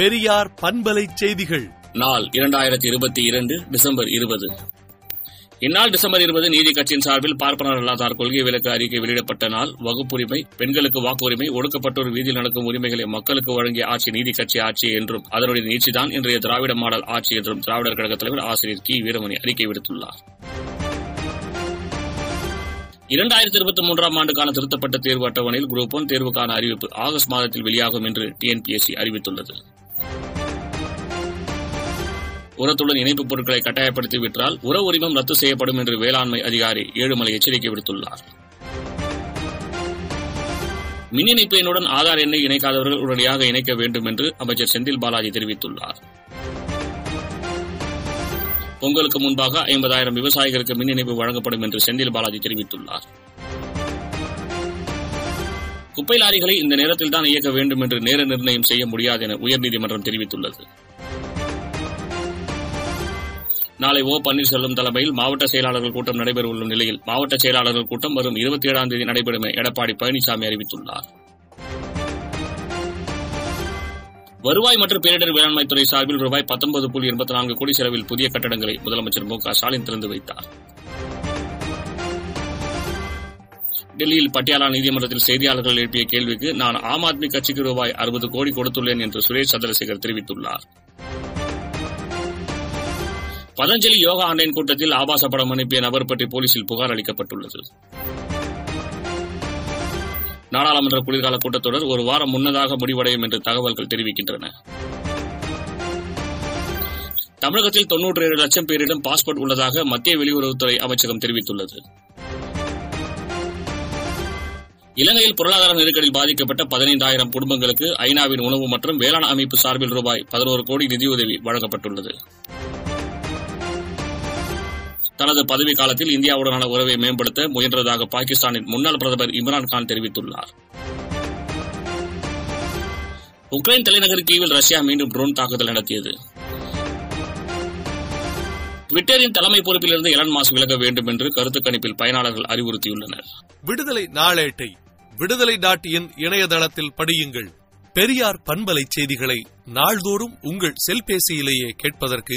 பெரியார் பண்பலை செய்திகள். நாள் இரண்டாயிரத்தி இருபத்தி இரண்டு டிசம்பர் இருபது. இந்நாள் டிசம்பர் இருபது நீதி கட்சியின் சார்பில் பார்ப்பனர் அல்லாதார் கொள்கை விலக்கு அறிக்கை வெளியிடப்பட்ட நாள் வகுப்புரிமை பெண்களுக்கு வாக்குரிமை ஒடுக்கப்பட்டோர் வீதியில் நடக்கும் உரிமைகளை மக்களுக்கு வழங்கிய ஆட்சி நீதி கட்சி ஆட்சி என்றும் அதனுடைய நீட்சிதான் இன்றைய திராவிட மாடல் ஆட்சி என்றும் திராவிடர் கழக தலைவர் ஆசிரியர் கி. வீரமணி அறிக்கை விடுத்துள்ளார். இரண்டாயிரத்தி இருபத்தி மூன்றாம் ஆண்டுக்கான திருத்தப்பட்ட தேர்வு அட்டவணையில் குரூப் ஒன் தேர்வுக்கான அறிவிப்பு ஆகஸ்ட் மாதத்தில் வெளியாகும் என்று டிஎன்பிஎஸ்சி அறிவித்துள்ளது. உரத்துடன் இணைப்பு பொருட்களை கட்டாயப்படுத்தி விட்டால் உர உரிமம் ரத்து செய்யப்படும் என்று வேளாண்மை அதிகாரி ஏழுமலை எச்சரிக்கை விடுத்துள்ளார். மின் இணைப்பு எண்ணுடன் ஆதார் எண்ணை இணைக்காதவர்கள் உடனடியாக இணைக்க வேண்டும் என்று அமைச்சர் செந்தில் பாலாஜி தெரிவித்துள்ளார். பொங்கலுக்கு முன்பாக ஐம்பதாயிரம் விவசாயிகளுக்கு மின் இணைப்பு வழங்கப்படும் என்று செந்தில் பாலாஜி தெரிவித்துள்ளார். குப்பை லாரிகளை இந்த நேரத்தில் தான் இயக்க வேண்டும் என்று நேர நிர்ணயம் செய்ய முடியாது என உயர்நீதிமன்றம் தெரிவித்துள்ளது. நாளை ஓ பன்னீர்செல்வம் தலைமையில் மாவட்ட செயலாளர்கள் கூட்டம் நடைபெறவுள்ள நிலையில் மாவட்ட செயலாளர்கள் கூட்டம் வரும் இருபத்தி ஏழாம் தேதி நடைபெறும் என எடப்பாடி பழனிசாமி அறிவித்துள்ளார். வருவாய் மற்றும் பேரிடர் வேளாண்மை துறை சார்பில் ரூபாய் பத்தொன்பது புள்ளி எண்பத்தி நான்கு கோடி செலவில் புதிய கட்டடங்களை முதலமைச்சர் மு க ஸ்டாலின் திறந்து வைத்தார். டெல்லியில் பட்டியாலா நீதிமன்றத்தில் செய்தியாளர்கள் எழுப்பிய கேள்விக்கு நான் ஆம் ஆத்மி கட்சிக்கு ரூபாய் அறுபது கோடி கொடுத்துள்ளேன் என்று சுரேஷ் சந்திரசேகர் தெரிவித்துள்ளார். பதஞ்சலி யோகா ஆன்லைன் கூட்டத்தில் ஆபாச படம் அனுப்பிய நபர் பற்றி போலீசில் புகார் அளிக்கப்பட்டுள்ளது. நாடாளுமன்ற குளிர்கால கூட்டத்தொடர் ஒரு வாரம் முன்னதாக முடிவடையும் என்று தகவல்கள் தெரிவிக்கின்றன. தமிழகத்தில் தொன்னூற்றி ஏழு லட்சம் பேரிடம் பாஸ்போர்ட் உள்ளதாக மத்திய வெளியுறவுத்துறை அமைச்சகம் தெரிவித்துள்ளது. இலங்கையில் பொருளாதார நெருக்கடியில் பாதிக்கப்பட்ட பதினைந்தாயிரம் குடும்பங்களுக்கு ஐநாவின் உணவு மற்றும் வேளாண் அமைப்பு சார்பில் ரூபாய் பதினோரு கோடி நிதியுதவி வழங்கப்பட்டுள்ளது. தனது பதவி காலத்தில் இந்தியாவுடனான உறவை மேம்படுத்த முயன்றதாக பாகிஸ்தானின் முன்னாள் பிரதமர் இம்ரான்கான் தெரிவித்துள்ளார். உக்ரைன் தலைநகர் கீவில் ரஷ்யா மீண்டும் ட்ரோன் தாக்குதல் நடத்தியது. ட்விட்டரின் தலைமை பொறுப்பிலிருந்து எலன் மாஸ் விலக வேண்டும் என்று கருத்து கணிப்பில் பயனாளர்கள் அறிவுறுத்தியுள்ளனர். விடுதலை நாளேட்டை விடுதலை டாட் இன் இணையதளத்தில் படியுங்கள். பெரியார் பண்பலை செய்திகளை நாள்தோறும் உங்கள் செல்பேசியிலேயே கேட்பதற்கு